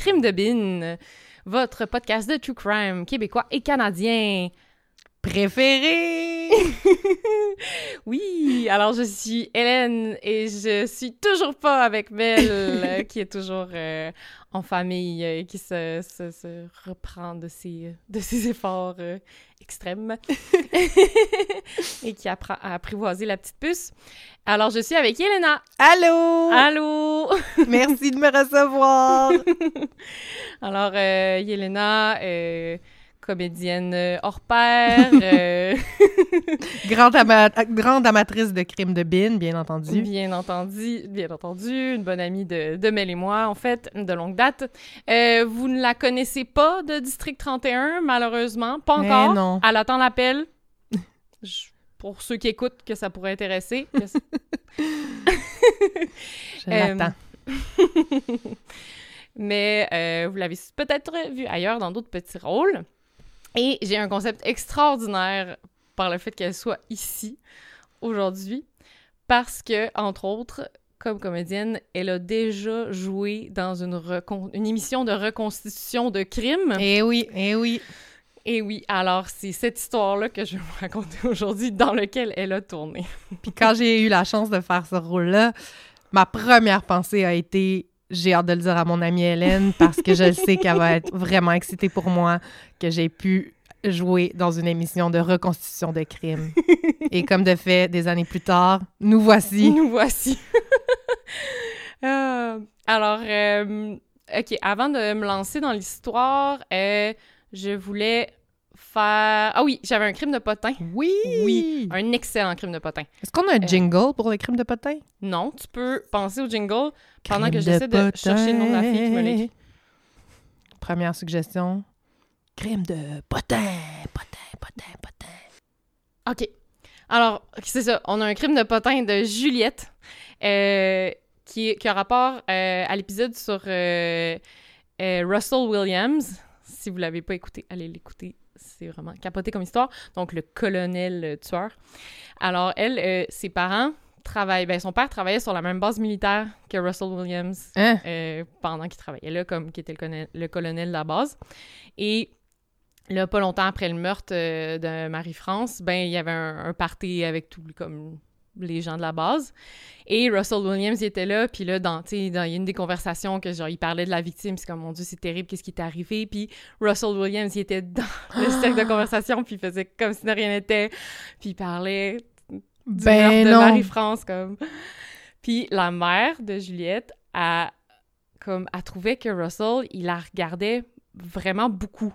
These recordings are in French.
Crime de Bin, votre podcast de true crime québécois et canadien préféré! oui, alors je suis Hélène et je suis toujours pas avec Mel, qui est toujours euh, en famille et qui se, se, se, reprend de ses, de ses efforts euh, extrêmes et qui apprend à apprivoiser la petite puce. Alors, je suis avec Yelena. Allô! Allô! Merci de me recevoir! Alors, euh, Yelena, comédienne euh, hors pair. euh, grande, ama- grande amatrice de crimes de bin, bien entendu. Bien entendu, bien entendu, une bonne amie de, de Mel et moi, en fait, de longue date. Euh, vous ne la connaissez pas de District 31, malheureusement, pas Mais encore? non. Elle attend l'appel. Je- Pour ceux qui écoutent, que ça pourrait intéresser. Que Je l'attends. Mais euh, vous l'avez peut-être vu ailleurs dans d'autres petits rôles. Et j'ai un concept extraordinaire par le fait qu'elle soit ici aujourd'hui. Parce que, entre autres, comme comédienne, elle a déjà joué dans une, recon- une émission de reconstitution de crimes. Eh oui, eh oui. Et oui, alors c'est cette histoire-là que je vais vous raconter aujourd'hui dans laquelle elle a tourné. Puis quand j'ai eu la chance de faire ce rôle-là, ma première pensée a été j'ai hâte de le dire à mon amie Hélène parce que je le sais qu'elle va être vraiment excitée pour moi que j'ai pu jouer dans une émission de reconstitution de crimes. Et comme de fait, des années plus tard, nous voici. Nous voici. Euh, alors, euh, OK, avant de me lancer dans l'histoire, euh, je voulais faire... Ah oui, j'avais un crime de potin. Oui! Oui, un excellent crime de potin. Est-ce qu'on a un jingle pour les crimes de potin? Non, tu peux penser au jingle pendant Crime que j'essaie de, chercher le nom de la fille qui me l'a. Première suggestion. Crime de potin, potin, potin, potin. OK. Alors, c'est ça. On a un crime de potin de Juliette euh, qui, qui a rapport euh, à l'épisode sur euh, euh, Russell Williams. Si vous l'avez pas écouté, allez l'écouter. C'est vraiment capoté comme histoire. Donc, le colonel euh, tueur. Alors, elle, euh, ses parents travaillent... Ben, son père travaillait sur la même base militaire que Russell Williams Hein? euh, pendant qu'il travaillait là, comme qui était le colonel, le colonel de la base. Et là, pas longtemps après le meurtre de Marie-France, ben il y avait un, un party avec tout comme les gens de la base. Et Russell Williams, il était là, puis là, dans, dans, il y a une des conversations que, genre, il parlait de la victime, c'est comme, mon Dieu, c'est terrible, qu'est-ce qui t'est arrivé? Puis Russell Williams, il était dans le cercle de conversation, puis il faisait comme si de rien n'était, puis il parlait du Ben de. Marie-France, comme. Puis la mère de Juliette a, comme, a trouvé que Russell, il la regardait vraiment beaucoup.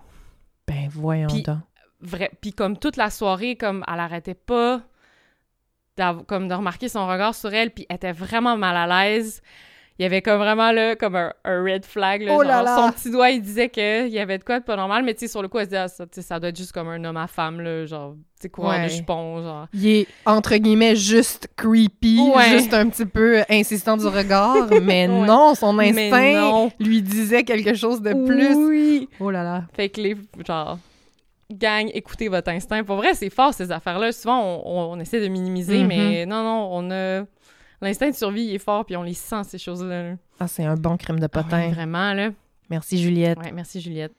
Ben voyons Puis- donc. Vrai, puis comme toute la soirée, comme, elle arrêtait pas comme de remarquer son regard sur elle, puis elle était vraiment mal à l'aise. Il y avait comme vraiment, là, comme un, un red flag, là, Oh là genre, là! son petit doigt, il disait qu'il y avait de quoi de pas normal, mais tu sais, sur le coup, elle se disait, ah, ça, ça doit être juste comme un homme à femme, là, genre, tu sais, courant Ouais. de jupon, genre. Il est, entre guillemets, juste creepy, Ouais. juste un petit peu insistant du regard, mais Ouais. non, son instinct non. lui disait quelque chose de plus. Oui! Oh là là. Fait que les, genre, gang, écoutez votre instinct. Pour vrai, c'est fort, ces affaires-là. Souvent, on, essaie de minimiser, Mhm. mais non, non, on a... L'instinct de survie, il est fort, puis on les sent, ces choses-là. là. Ah, c'est un bon crime de Ah potin. vraiment, là. Merci, Juliette. Ouais, merci, Juliette.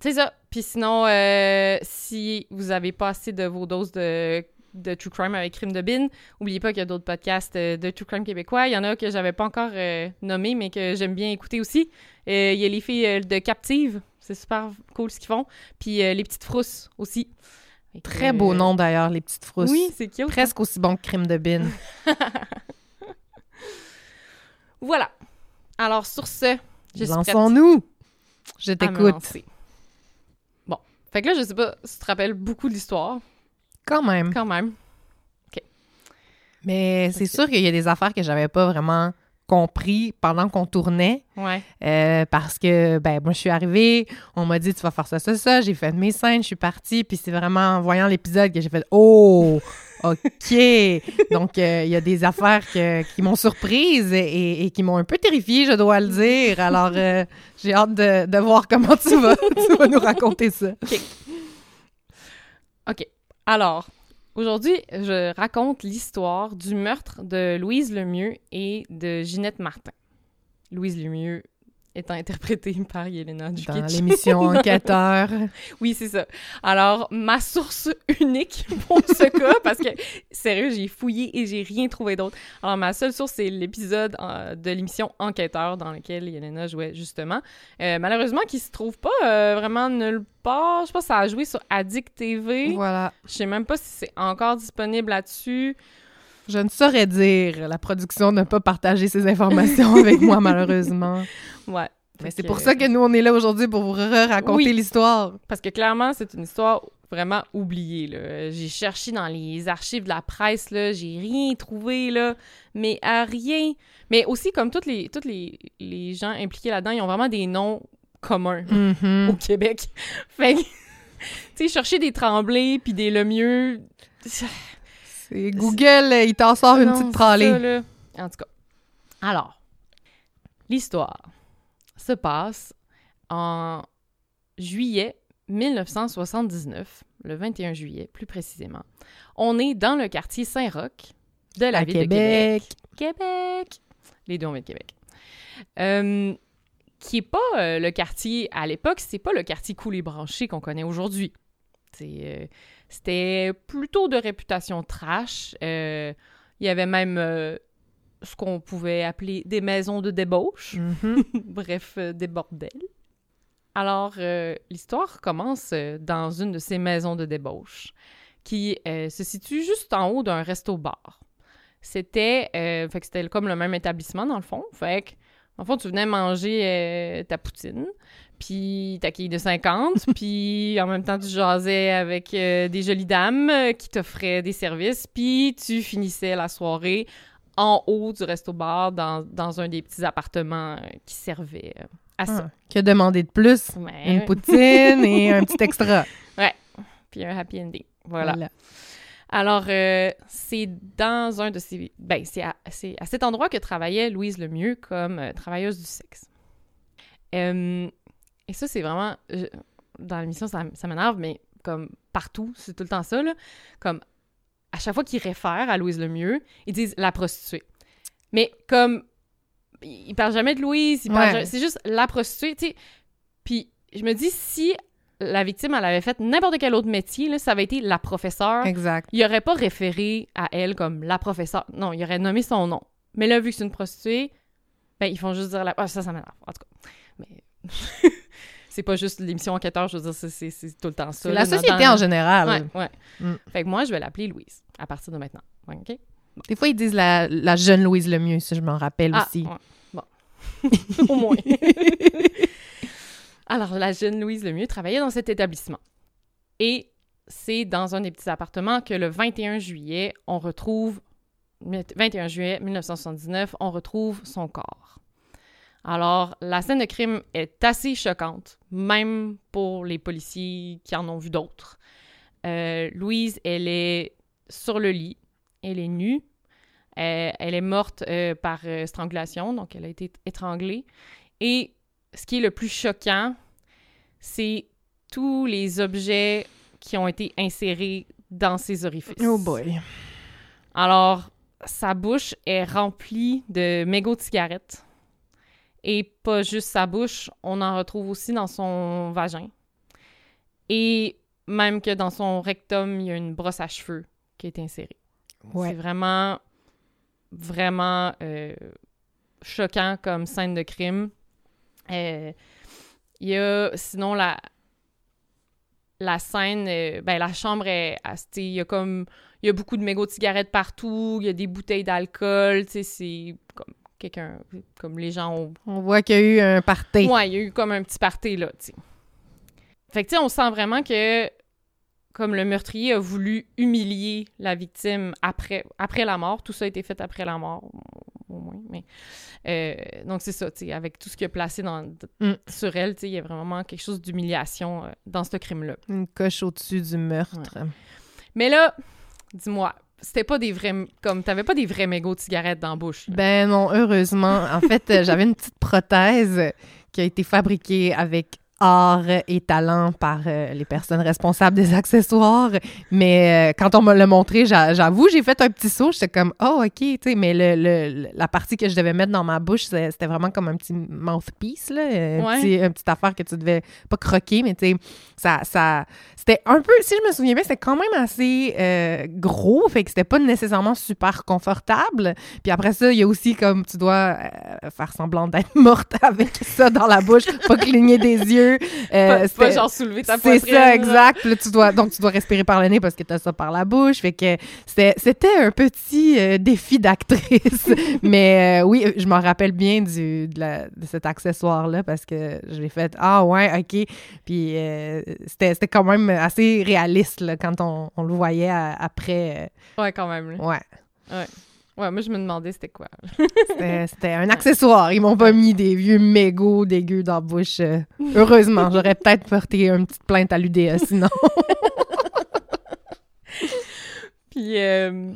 C'est ça. Puis sinon, euh, si vous avez pas assez de vos doses de, de True Crime avec Crime de Bin, oubliez pas qu'il y a d'autres podcasts euh, de True Crime québécois. Il y en a que j'avais pas encore euh, nommés, mais que j'aime bien écouter aussi. Euh, Il y a les filles de Captive. C'est super cool ce qu'ils font. Puis euh, les petites frousses aussi. Que, Très beau nom d'ailleurs, les petites frousses. Oui, c'est cute. Presque aussi bon que crime de bin. Voilà. Alors, sur ce, je Lançons-nous. Je t'écoute. Bon. Fait que là, je sais pas si tu te rappelles beaucoup de l'histoire, Quand même. quand même. Mais c'est Ok. sûr qu'il y a des affaires que j'avais pas vraiment compris pendant qu'on tournait. Ouais. Euh, parce que, ben, moi, je suis arrivée, on m'a dit, tu vas faire ça, ça, ça. J'ai fait mes scènes, je suis partie. Puis c'est vraiment en voyant l'épisode que j'ai fait, oh, OK. Donc, euh, il y a des affaires que- qui m'ont surprise et, et qui m'ont un peu terrifiée, je dois le dire. Alors, euh, j'ai hâte de, de voir comment tu vas, tu vas nous raconter ça. OK. Alors, aujourd'hui, je raconte l'histoire du meurtre de Louise Lemieux et de Ginette Martin. Louise Lemieux étant interprétée par Yelena Dans Djukic. l'émission Enquêteur. Oui, c'est ça. Alors, ma source unique pour ce cas, parce que, sérieux, j'ai fouillé et j'ai rien trouvé d'autre. Alors, ma seule source, c'est l'épisode euh, de l'émission Enquêteur dans lequel Yelena jouait, justement. Euh, malheureusement, qui se trouve pas euh, vraiment nulle part. Je pense que ça a joué sur Addict TV. voilà. Je sais même pas si c'est encore disponible là-dessus. Je ne saurais dire. La production n'a pas partagé ces informations avec moi, malheureusement. Ouais. C'est que- pour ça que nous, on est là aujourd'hui pour vous raconter Oui. l'histoire. Parce que clairement, c'est une histoire vraiment oubliée. J'ai cherché dans les archives de la presse, là, j'ai rien trouvé, là, mais à rien. Mais aussi, comme tous les, toutes les, les gens impliqués là-dedans, ils ont vraiment des noms communs Mhm. au Québec. Fait que, tu sais, chercher des Tremblay puis des Lemieux... C'est Google, il t'en sort une Non, petite là. En tout cas. Alors, l'histoire se passe en juillet 1979, le 21 juillet plus précisément. On est dans le quartier Saint-Roch de la À ville Québec. de Québec. Québec! Les deux, on vient de Québec. Euh, qui est pas euh, le quartier, à l'époque, c'est pas le quartier cool et branché qu'on connaît aujourd'hui. C'est, euh, C'était plutôt de réputation trash. Euh, il y avait même euh, ce qu'on pouvait appeler des maisons de débauche. Mhm. Bref, euh, des bordels. Alors, euh, l'histoire commence dans une de ces maisons de débauche qui se situe juste en haut d'un resto-bar. C'était c'était comme le même établissement, dans le fond. Fait que, le fond, tu venais manger ta poutine, puis ta quille de 50, puis en même temps, tu jasais avec euh, des jolies dames euh, qui t'offraient des services, puis tu finissais la soirée en haut du resto-bar dans, dans un des petits appartements euh, qui servaient euh, à ça. Ah, que demander de plus? Ouais, Une ouais. poutine et un petit extra. Puis un happy ending. Voilà. Alors, euh, c'est dans un de ces... Ben, c'est à, c'est à cet endroit que travaillait Louise Lemieux comme euh, travailleuse du sexe. Euh, et ça, c'est vraiment... je- dans l'émission, ça, ça m'énerve, mais comme partout, c'est tout le temps ça, là. Comme, à chaque fois qu'ils réfèrent à Louise Lemieux, ils disent « la prostituée ». Mais comme... Ils parlent jamais de Louise, ils parlent Ouais. c'est juste « la prostituée », tu sais. Puis je me dis, si la victime, elle avait fait n'importe quel autre métier, là, ça avait été la professeure, Exact. il aurait pas référé à elle comme la professeure. Non, il aurait nommé son nom. Mais là, vu que c'est une prostituée, ben, ils font juste dire la... Ah, ça, ça m'énerve, en tout cas. Mais... c'est pas juste l'émission enquêteur, je veux dire, c'est- tout le temps ça. La société en général. Ouais, ouais. Mm. Fait que moi, je vais l'appeler Louise, à partir de maintenant. OK? Des fois, ils disent la, la jeune Louise Lemieux, ça, je m'en rappelle Ah, aussi. ouais. Bon. Au moins. Alors, la jeune Louise Lemieux travaillait dans cet établissement. Et c'est dans un des petits appartements que le 21 juillet, on retrouve... 21 juillet 1979, on retrouve son corps. Alors, la scène de crime est assez choquante, même pour les policiers qui en ont vu d'autres. Euh, Louise, elle est sur le lit, elle est nue, euh, elle est morte euh, par strangulation, donc elle a été étranglée. Et ce qui est le plus choquant, c'est tous les objets qui ont été insérés dans ses orifices. Oh boy. Alors, sa bouche est remplie de mégots de cigarettes. Et pas juste sa bouche, on en retrouve aussi dans son vagin. Et même que dans son rectum, il y a une brosse à cheveux qui est insérée. C'est vraiment, vraiment euh, choquant comme scène de crime. Euh, Il y a sinon la, la scène, euh, ben la chambre est, il y a comme, il y a beaucoup de mégots de cigarettes partout, il y a des bouteilles d'alcool, tu sais, c'est comme quelqu'un, comme les gens ont On voit qu'il y a eu un party. Ouais, il y a eu comme un petit party, là, tu sais. Fait que, tu sais, on sent vraiment que, comme le meurtrier a voulu humilier la victime après, après la mort, tout ça a été fait après la mort, au moins, mais... euh, donc, c'est ça, tu sais, avec tout ce qu'il a placé dans, Mm. sur elle, tu sais, il y a vraiment quelque chose d'humiliation euh, dans ce crime-là. Une coche au-dessus du meurtre. Mais là, dis-moi, c'était pas des vrais... Comme, t'avais pas des vrais mégots de cigarettes dans la bouche. Ben non, heureusement. En fait, euh, j'avais une petite prothèse qui a été fabriquée avec art et talent par euh, les personnes responsables des accessoires. Mais euh, quand on me l'a montré, j'a- j'avoue, j'ai fait un petit saut. J'étais comme, oh, OK, tu sais, mais le, le- la partie que je devais mettre dans ma bouche, c'était vraiment comme un petit mouthpiece, là, un, Ouais. petit, une petite affaire que tu devais pas croquer, mais tu sais, ça, ça, c'était un peu, si je me souviens bien, c'était quand même assez euh, gros, fait que c'était pas nécessairement super confortable. Puis après ça, il y a aussi comme tu dois euh, faire semblant d'être morte avec ça dans la bouche, pas cligner des yeux. Euh, pas, pas c'était- genre soulever ta c'est poitrine. ça, exact. Là, tu dois, donc, tu dois respirer par le nez parce que tu as ça par la bouche. Fait que c'était un petit euh, défi d'actrice. Mais euh, oui, je m'en rappelle bien du, de, la- de cet accessoire-là parce que je l'ai fait. Ah, ouais, OK. Puis euh, c'était quand même assez réaliste là, quand on, on le voyait à- après. Ouais, quand même. là. euh, ouais. Ouais, moi, je me demandais c'était quoi. C'était un accessoire. Ils m'ont pas mis des vieux mégots dégueux dans la bouche. euh, heureusement, j'aurais peut-être porté une petite plainte à l'UDA sinon. Puis, euh,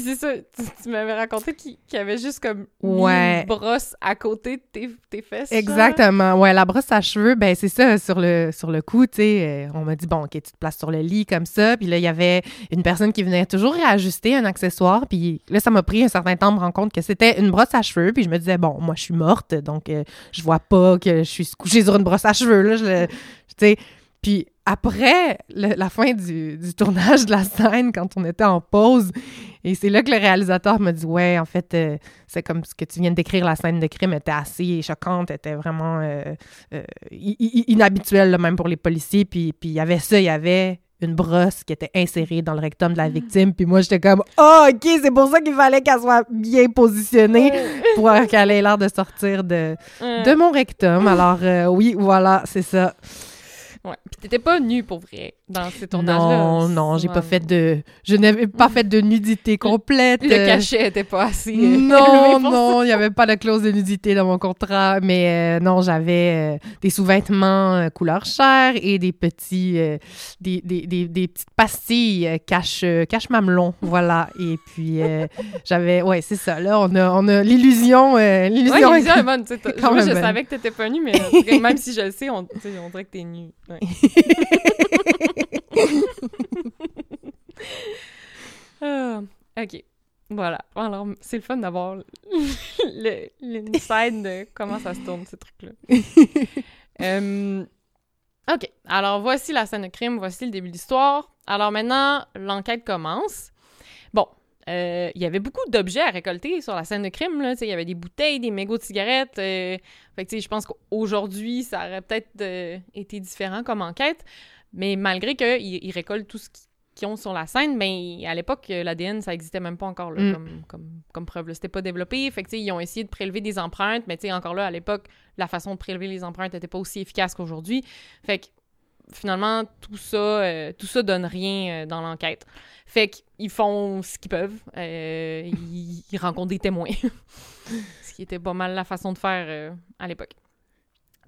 puis c'est ça, tu, tu m'avais raconté qu'il y avait juste comme Ouais. une brosse à côté de tes, tes fesses. genre. Exactement. Ouais, la brosse à cheveux, ben c'est ça, sur le, sur le coup, tu sais, euh, on m'a dit, bon, OK, tu te places sur le lit comme ça. Puis là, il y avait une personne qui venait toujours réajuster un accessoire. Puis là, ça m'a pris un certain temps de me rendre compte que c'était une brosse à cheveux. Puis je me disais, bon, moi, je suis morte, donc euh, je vois pas que je suis couchée sur une brosse à cheveux, là. Je, tu sais. Puis après le- la fin du, du tournage de la scène, quand on était en pause, et c'est là que le réalisateur m'a dit, ouais, en fait, euh, c'est comme ce que tu viens de décrire, la scène de crime était assez choquante, était vraiment euh, euh, inhabituelle, là, même pour les policiers. Puis puis il y avait ça, il y avait une brosse qui était insérée dans le rectum de la victime. Puis moi, j'étais comme, oh, OK, c'est pour ça qu'il fallait qu'elle soit bien positionnée pour qu'elle ait l'air de sortir de, de mon rectum. Alors, euh, oui, voilà, c'est ça. Ouais. Puis t'étais pas nu pour vrai dans ces tournages-là. Non, non, j'ai Ouais. pas fait de... Je n'avais pas fait de nudité complète. Le cachet était pas assez. euh, Non, non, il n'y avait pas de clause de nudité dans mon contrat, mais euh, non, j'avais euh, des sous-vêtements couleur chair et des petits, euh, des, des, des, des petites pastilles cache, cache mamelon, voilà. Et puis j'avais, ouais, c'est ça. Là, on a, on a l'illusion, Ouais, l'illusion. est bonne. Moi, je savais que t'étais pas nu, mais même si je le sais, on, on dirait que t'es nu. Ouais. Ah, ok. Voilà. Alors, c'est le fun d'avoir l'inside de comment ça se tourne, ces trucs-là. Euh, ok. Alors, voici la scène de crime, voici le début de l'histoire. Alors maintenant, l'enquête commence. Euh, il y avait beaucoup d'objets à récolter sur la scène de crime. Là. Il y avait des bouteilles, des mégots de cigarettes. euh, fait que, je pense qu'aujourd'hui, ça aurait peut-être euh, été différent comme enquête. Mais malgré qu'ils ils récoltent tout ce qui- qu'ils ont sur la scène, ben, à l'époque, l'ADN, ça existait même pas encore là, Mm. comme, comme, comme preuve. C'était pas développé. Fait que, ils ont essayé de prélever des empreintes, mais encore là, à l'époque, la façon de prélever les empreintes n'était pas aussi efficace qu'aujourd'hui. Fait que finalement, tout ça, euh, tout ça donne rien euh, dans l'enquête. Fait qu'ils font ce qu'ils peuvent. Euh, ils, rencontrent des témoins. ce qui était pas mal la façon de faire à l'époque.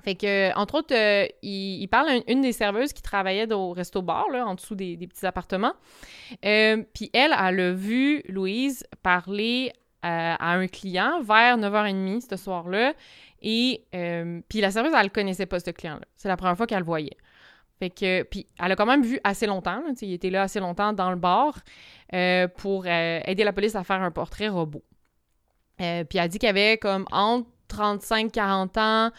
Fait que, entre autres, il, il parle à une, des serveuses qui travaillait au resto-bar, là, en dessous des, petits appartements. Puis elle, elle a vu Louise parler à un client vers 9h30 ce soir-là. Et puis la serveuse, elle ne connaissait pas ce client-là. C'est la première fois qu'elle le voyait. Fait que, puis elle a quand même vu assez longtemps, là, il était là assez longtemps dans le bar euh, pour euh, aider la police à faire un portrait robot. Euh, puis elle a dit qu'il avait comme entre 35-40 ans,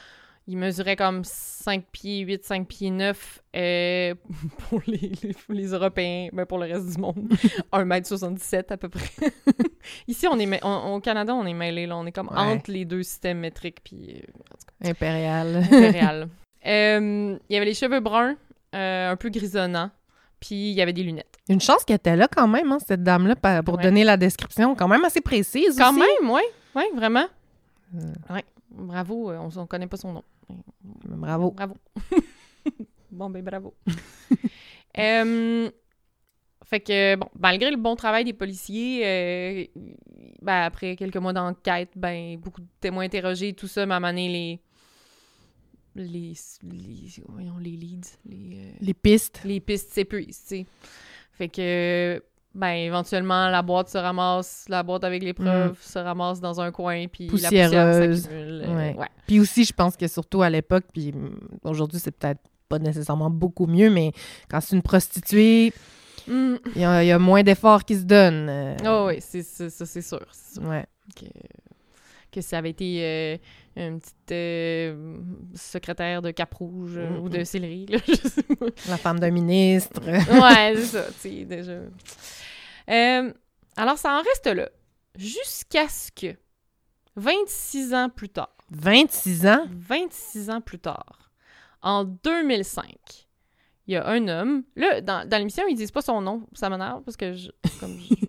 il mesurait comme 5 pieds 8, 5 pieds 9 euh, pour les, les, les Européens, mais pour le reste du monde, 1m77 à peu près. Ici, on est, on- au Canada, on est mêlés, là, on est comme Ouais. entre les deux systèmes métriques, puis Impérial. impérial. Il y avait les cheveux bruns, euh, un peu grisonnants, puis il y avait des lunettes. Une chance qu'elle était là quand même, hein, cette dame-là, pour Ouais. donner la description quand même assez précise Quand aussi. même, ouais, ouais, vraiment. Euh. Ouais, bravo, euh, on ne connaît pas son nom. Bravo. Bravo. bon, ben bravo. Euh, fait que, bon, malgré le bon travail des policiers, euh, ben, après quelques mois d'enquête, ben, beaucoup de témoins interrogés, tout ça m'a amené les... Les, les, voyons, les leads, les, euh, Les pistes. les pistes s'épuisent, tu sais. Fait que ben éventuellement la boîte se ramasse, la boîte avec les preuves se ramasse dans un coin, puis la poussière s'accumule. euh, Ouais. ouais. Puis aussi, je pense que surtout à l'époque, puis mm, aujourd'hui, c'est peut-être pas nécessairement beaucoup mieux, mais quand c'est une prostituée, Mm. il y, a il y a moins d'efforts qui se donnent. euh, Oh oui, c'est ça, c'est sûr. ouais. que, que ça avait été euh, une petite euh, secrétaire de Cap Rouge euh, Mm, ou de Céleri, là, je sais pas. La femme d'un ministre. Ouais, c'est ça, tu sais, déjà. Alors, ça en reste là. Jusqu'à ce que, 26 ans plus tard, 26 ans? 26 ans plus tard, en 2005, il y a un homme. Là, dans, dans l'émission, ils disent pas son nom. Ça m'énerve parce que je, comme je-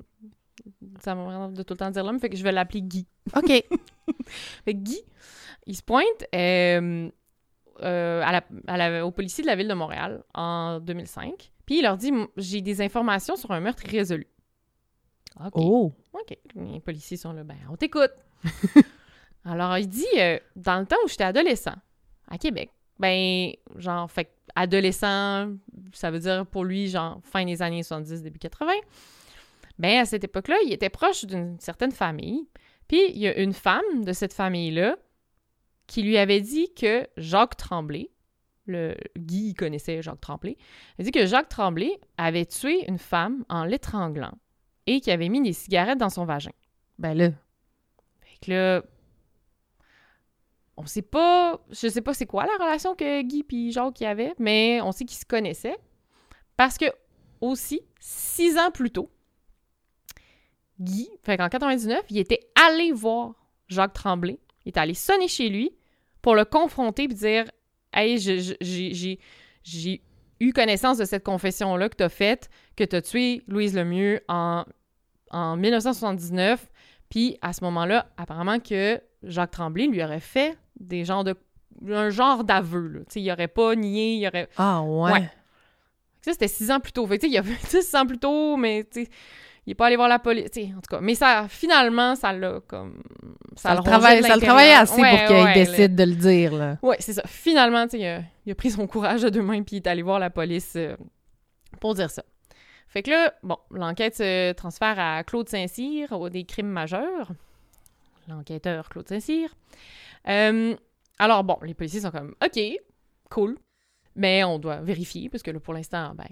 ça m'énerve de tout le temps dire l'homme, fait que je vais l'appeler Guy. OK. Fait que Guy, il se pointe euh, euh, à la, à la- au policier de la ville de Montréal en 2005. Puis il leur dit J'ai des informations sur un meurtre irrésolu. OK. Oh! OK. Les policiers sont là. Ben, on t'écoute. Alors, il dit euh, Dans le temps où j'étais adolescent, à Québec, ben, genre, fait adolescent, ça veut dire pour lui, genre, fin des années 70, début 80. Ben, à cette époque-là, il était proche d'une certaine famille. Puis, il y a une femme de cette famille-là qui lui avait dit que Jacques Tremblay, le Guy connaissait Jacques Tremblay, a dit que Jacques Tremblay avait tué une femme en l'étranglant et qu'il avait mis des cigarettes dans son vagin. Ben là, Fait que là, on sait pas, je sais pas c'est quoi la relation que Guy puis Jacques y avaient, mais on sait qu'ils se connaissaient. Parce que, aussi, six ans plus tôt, Guy, fait qu'en 99, il était allé voir Jacques Tremblay. Il était allé sonner chez lui pour le confronter et dire Hey, j'ai- eu connaissance de cette confession-là que tu as faite, que tu as tué Louise Lemieux en, en 1979. Puis à ce moment-là, apparemment que Jacques Tremblay lui aurait fait des genres de un genre d'aveu. il aurait pas nié, il aurait. ah ouais. Ouais. Ça, c'était six ans plus tôt. Fait que, il a fait six ans plus tôt, mais il est pas allé voir la police. En tout cas. Mais ça, finalement, ça l'a comme. Ça, le travaille, de ça le travaillait assez Ouais, pour qu'il ouais, décide de le dire, là. Ouais, c'est ça. Finalement, tu sais, il a, il a pris son courage à deux mains puis il est allé voir la police euh, pour dire ça. Fait que là, bon, l'enquête se transfère à Claude Saint-Cyr au des crimes majeurs. L'enquêteur Claude Saint-Cyr. Euh, alors bon, les policiers sont comme OK, cool. Mais on doit vérifier parce que là, pour l'instant, ben,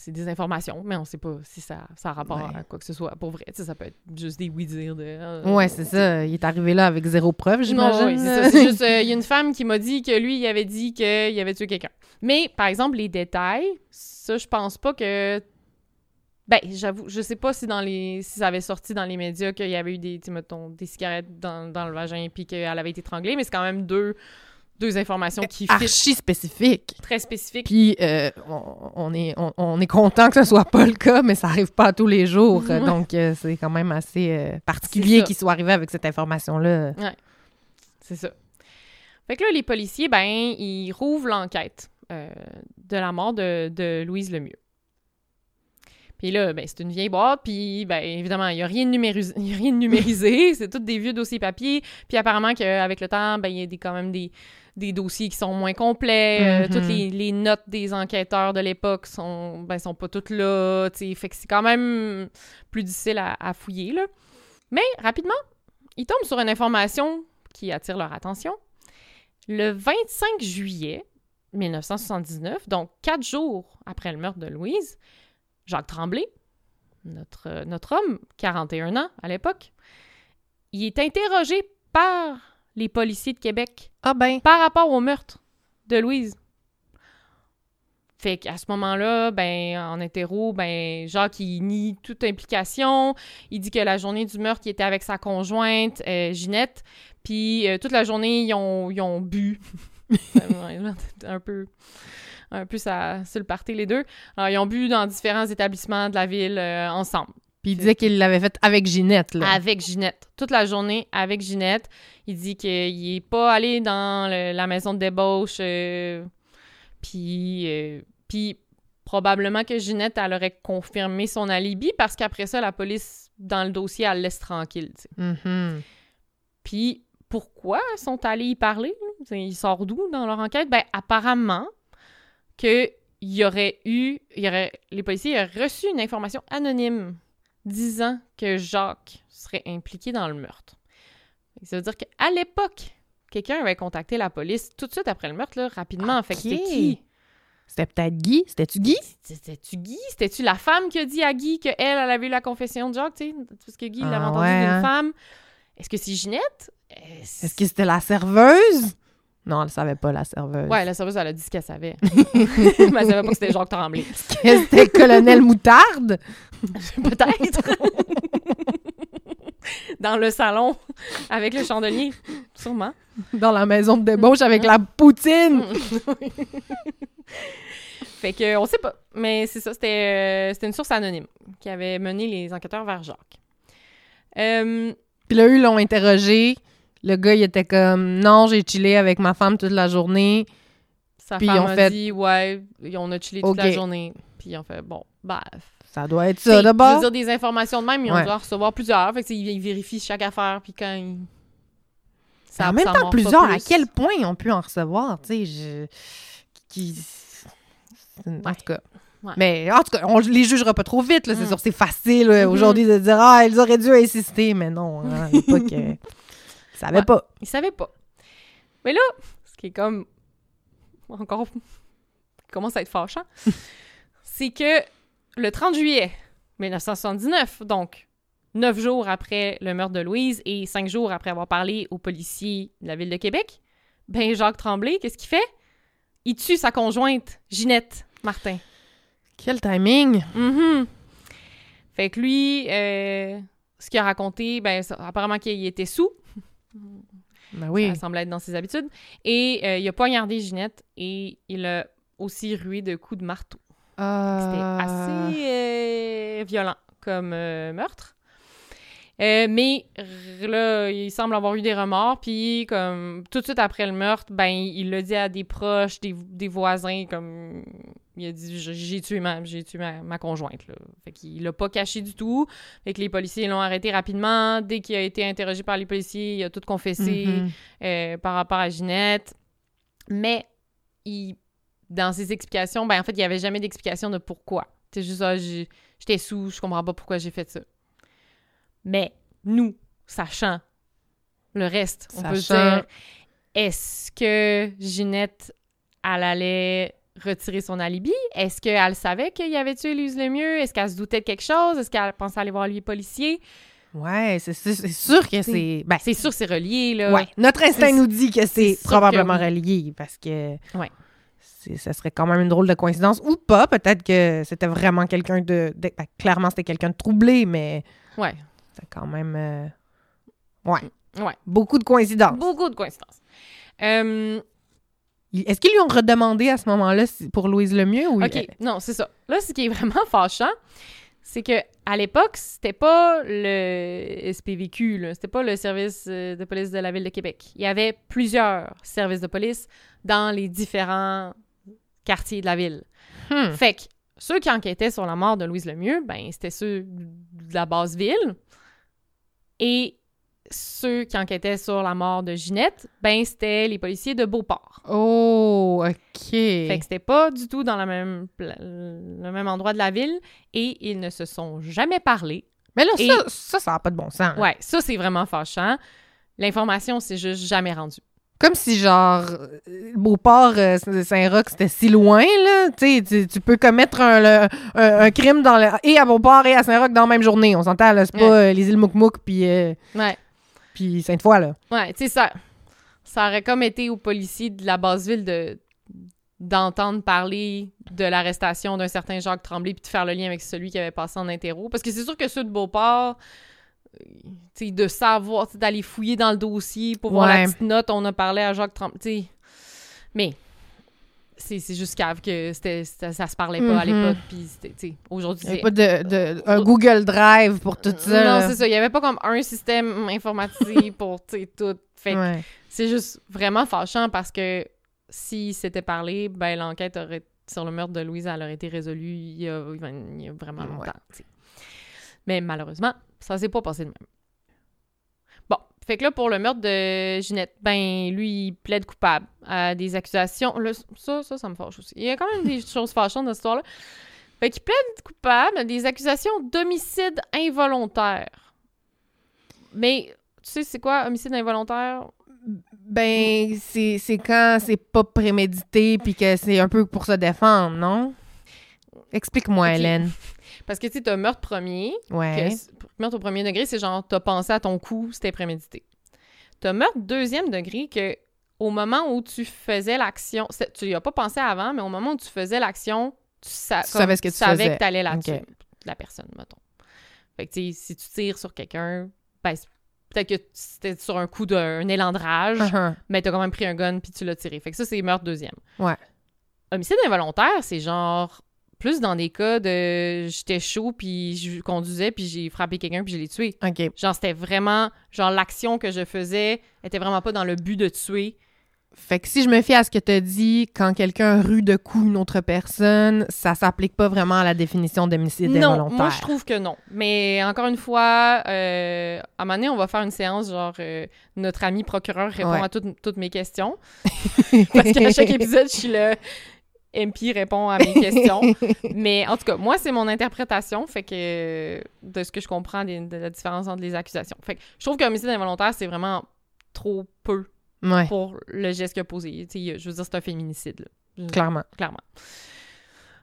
c'est des informations, mais on sait pas si ça, ça a rapport Ouais. à quoi que ce soit. Pour vrai, ça peut être juste des oui-dire de. euh, Ouais, c'est ça. Il est arrivé là avec zéro preuve, non, j'imagine. oui, c'est ça. C'est juste, euh, il y a une femme qui m'a dit que lui, il avait dit qu'il avait tué quelqu'un. Mais, par exemple, les détails, ça, je pense pas que. Ben, j'avoue, je sais pas si dans les si ça avait sorti dans les médias qu'il y avait eu des, mettons, des cigarettes dans, dans le vagin puis qu'elle avait été étranglée, mais c'est quand même deux, deux informations qui Archi spécifique. très spécifiques. Puis euh, on, on est, on, on est content que ce soit pas le cas, mais ça arrive pas tous les jours. Ouais. Donc euh, c'est quand même assez euh, particulier qu'il soit arrivé avec cette information-là. C'est ça. Fait que là, les policiers, ben, ils rouvrent l'enquête de la mort de, de Louise Lemieux. Puis là, ben, c'est une vieille boîte, puis ben, évidemment, il n'y a, rien de numéris- y a rien de numérisé, c'est tous des vieux dossiers papier. Puis apparemment qu'avec le temps, ben, il y a des, quand même des, des dossiers qui sont moins complets. euh, toutes les, les notes des enquêteurs de l'époque sont, ben, sont pas toutes là, tu sais. Fait que c'est quand même plus difficile à, à fouiller, là. Mais rapidement, ils tombent sur une information qui attire leur attention. Le 25 juillet 1979, donc quatre jours après le meurtre de Louise, Jacques Tremblay, notre, notre homme, 41 ans à l'époque, il est interrogé par les policiers de Québec Ah ben, par rapport au meurtre de Louise. Fait qu'à ce moment-là, ben, en interro, ben, Jacques, il nie toute implication. Il dit que la journée du meurtre, il était avec sa conjointe, euh, Ginette. Puis euh, toute la journée, ils ont, ils ont bu. un peu, un peu ça, sur le party, les deux. Alors, ils ont bu dans différents établissements de la ville euh, ensemble. Puis il disait qu'il l'avait fait avec Ginette, là. Avec Ginette. Toute la journée avec Ginette. Il dit qu'il est pas allé dans le- la maison de débauche. euh, puis, euh, puis probablement que Ginette, elle aurait confirmé son alibi parce qu'après ça, la police, dans le dossier, elle le laisse tranquille. Mhm. Puis pourquoi sont allés y parler? Ils sortent d'où dans leur enquête? Ben apparemment que il y aurait eu, il y aurait, les policiers auraient reçu une information anonyme disant que Jacques serait impliqué dans le meurtre. Ça veut dire qu'à l'époque, quelqu'un avait contacté la police tout de suite après le meurtre, là, rapidement. Fait que c'était qui? C'était peut-être Guy? C'était-tu Guy? C'était-tu Guy? C'était-tu la femme qui a dit à Guy qu'elle, elle avait eu la confession de Jacques, tu sais? Parce que Guy l'avait Ah entendu ouais, d'une hein? femme. Est-ce que c'est Ginette? Est-ce- Est-ce que c'était la serveuse? Non, elle savait pas, la serveuse. Ouais, la serveuse, elle a dit ce qu'elle savait. Mais elle savait pas que c'était Jacques Tremblay. Que c'était le colonel Moutarde? Peut-être. Dans le salon, avec le chandelier. Sûrement. Dans la maison de débauche avec la poutine? fait que, on sait pas. Mais c'est ça, c'était, euh, c'était une source anonyme qui avait mené les enquêteurs vers Jacques. Euh, Puis là, eux, ils l'ont interrogé. Le gars, il était comme, non, j'ai chillé avec ma femme toute la journée. sa Puis ils femme ont a fait- dit, ouais, on a chillé toute la journée. Puis ils ont fait, bon, bah. Ça doit être ça, Je d'abord. veux dire, des informations de même, ils ont Ouais. dû en recevoir plusieurs. Fait que, ils, ils vérifient chaque affaire, puis quand ils. en même ça temps, plusieurs, à quel point ils ont pu en recevoir, tu sais, je... Qui... En tout cas. Ouais. Mais en tout cas, on les jugera pas trop vite, là, c'est Mm. sûr, c'est facile euh, Mhm. aujourd'hui de dire « Ah, ils auraient dû insister », mais non, hein, à l'époque, savaient Ouais. pas. Ils savaient pas. Mais là, ce qui est comme encore qui commence à être fâchant, c'est que le 30 juillet 1979, donc neuf jours après le meurtre de Louise et cinq jours après avoir parlé aux policiers de la ville de Québec, ben Jacques Tremblay, qu'est-ce qu'il fait? Il tue sa conjointe, Ginette Martin. Quel timing! Mhm. Fait que lui, euh, ce qu'il a raconté, ben, apparemment qu'il était sous. Ben oui. Ça semble être dans ses habitudes. Et euh, il a poignardé Ginette et il a aussi rué de coups de marteau. C'était Euh, assez euh, violent comme euh, meurtre. Mais là, il semble avoir eu des remords, puis comme tout de suite après le meurtre, ben il l'a dit à des proches, des, des voisins, comme il a dit j'ai tué ma j'ai tué ma, ma conjointe là. Fait qu'il l'a pas caché du tout. Fait que les policiers l'ont arrêté rapidement. Dès qu'il a été interrogé par les policiers, il a tout confessé mhm. euh, par rapport à Ginette. Mais il, dans ses explications, ben en fait, il n'y avait jamais d'explication de pourquoi. C'est juste, ah, j'ai- j'étais sous, je comprends pas pourquoi j'ai fait ça. Mais nous, sachant le reste, on peut dire, est-ce que Ginette, elle allait retirer son alibi? Est-ce qu'elle savait qu'il avait tué Louise Lemieux? Est-ce qu'elle se doutait de quelque chose? Est-ce qu'elle pensait aller voir les policiers? Ouais, c'est sûr que c'est... Ben, C'est sûr, c'est relié, là. Ouais, notre instinct nous dit que c'est probablement que relié parce que Ouais. ça serait quand même une drôle de coïncidence ou pas. Peut-être que c'était vraiment quelqu'un de, de- ben, clairement c'était quelqu'un de troublé, mais Ouais. c'est quand même euh, ouais Ouais. beaucoup de coïncidences. Beaucoup de coïncidences. Euh, Est-ce qu'ils lui ont redemandé à ce moment-là pour Louise Lemieux ou OK, non, c'est ça. Là, ce qui est vraiment fâchant, c'est que à l'époque, c'était pas le SPVQ, c'était pas le service euh, de police de la ville de Québec. Il y avait plusieurs services de police dans les différents quartiers de la ville. Hmm. Fait que ceux qui enquêtaient sur la mort de Louise Lemieux, ben c'était ceux de la base ville. Et ceux qui enquêtaient sur la mort de Ginette, ben c'était les policiers de Beauport. Oh, ok. Fait que c'était pas du tout dans la même le même endroit de la ville et ils ne se sont jamais parlé. Mais là, et- ça, ça, ça n'a pas de bon sens. Ouais, ça c'est vraiment fâchant. L'information s'est juste jamais rendue. Comme si, genre, Beauport, euh, Saint-Roch, c'était si loin, là. Tu sais, tu- peux commettre un, le- un, un crime dans le, et à Beauport et à Saint-Roch dans la même journée. On s'entend, là. C'est pas euh, les îles Moukmouk puis, euh, Ouais. Puis Sainte-Foy, là. Ouais, tu sais ça ça aurait comme été aux policiers de la base ville de d'entendre parler de l'arrestation d'un certain Jacques Tremblay puis de faire le lien avec celui qui avait passé en interro parce que c'est sûr que ceux de Beauport euh, tu sais de savoir d'aller fouiller dans le dossier pour voir Ouais. la petite note on a parlé à Jacques Tremblay tu sais mais c'est c'est juste cave que c'était ça, ça se parlait pas à Mhm. l'époque puis aujourd'hui Il n'y avait pas de, de- un Google Drive pour tout ça. non, c'est ça. Il y avait pas comme un système informatisé pour, tout. Fait que Ouais. c'est juste vraiment fâchant parce que si c'était parlé, ben l'enquête aurait sur le meurtre de Louise, elle aurait été résolue il y a, il y a vraiment longtemps. Mais malheureusement, ça s'est pas passé de même. Fait que là, pour le meurtre de Ginette, ben, lui, il plaide coupable à des accusations. Là, ça, ça, ça me fâche aussi. Il y a quand même des choses fâchantes dans cette histoire-là. Fait qu'il plaide coupable à des accusations d'homicide involontaire. Mais, tu sais, c'est quoi, homicide involontaire? Ben, c'est quand c'est pas prémédité puis que c'est un peu pour se défendre, non? Explique-moi. Hélène. Parce que, tu sais, t'as meurtre premier, Ouais. que meurtre au premier degré, c'est genre, t'as pensé à ton coup, c'était prémédité. T'as meurtre deuxième degré, que au moment où tu faisais l'action, tu y as pas pensé avant, mais au moment où tu faisais l'action, tu, sa- Tu comme savais ce que tu savais faisais. que t'allais la Ok. tuer, la personne, mettons. Fait que, tu sais, si tu tires sur quelqu'un, ben, peut-être que c'était sur un coup d'un élan de rage, Uh-huh. mais t'as quand même pris un gun puis tu l'as tiré. Fait que ça, c'est meurtre deuxième. Ouais. Homicide involontaire, c'est genre plus dans des cas de j'étais chaud puis je conduisais puis j'ai frappé quelqu'un puis je l'ai tué. OK. Genre c'était vraiment genre l'action que je faisais était vraiment pas dans le but de tuer. Fait que si je me fie à ce que tu dit, quand quelqu'un rue de coups une autre personne, ça s'applique pas vraiment à la définition d'homicide non, involontaire. moi je trouve que non. Mais encore une fois, euh, à un moment donné, on va faire une séance genre euh, notre ami procureur répond Ouais. à toutes, toutes mes questions parce qu'à chaque épisode, je suis le MP répond à mes questions. Mais en tout cas, moi, c'est mon interprétation, fait que de ce que je comprends des- de la différence entre les accusations. Fait que je trouve qu'homicide involontaire, c'est vraiment trop peu Ouais, pour le geste qu'il a posé. Je veux dire, c'est un féminicide, là. Clairement. Clairement.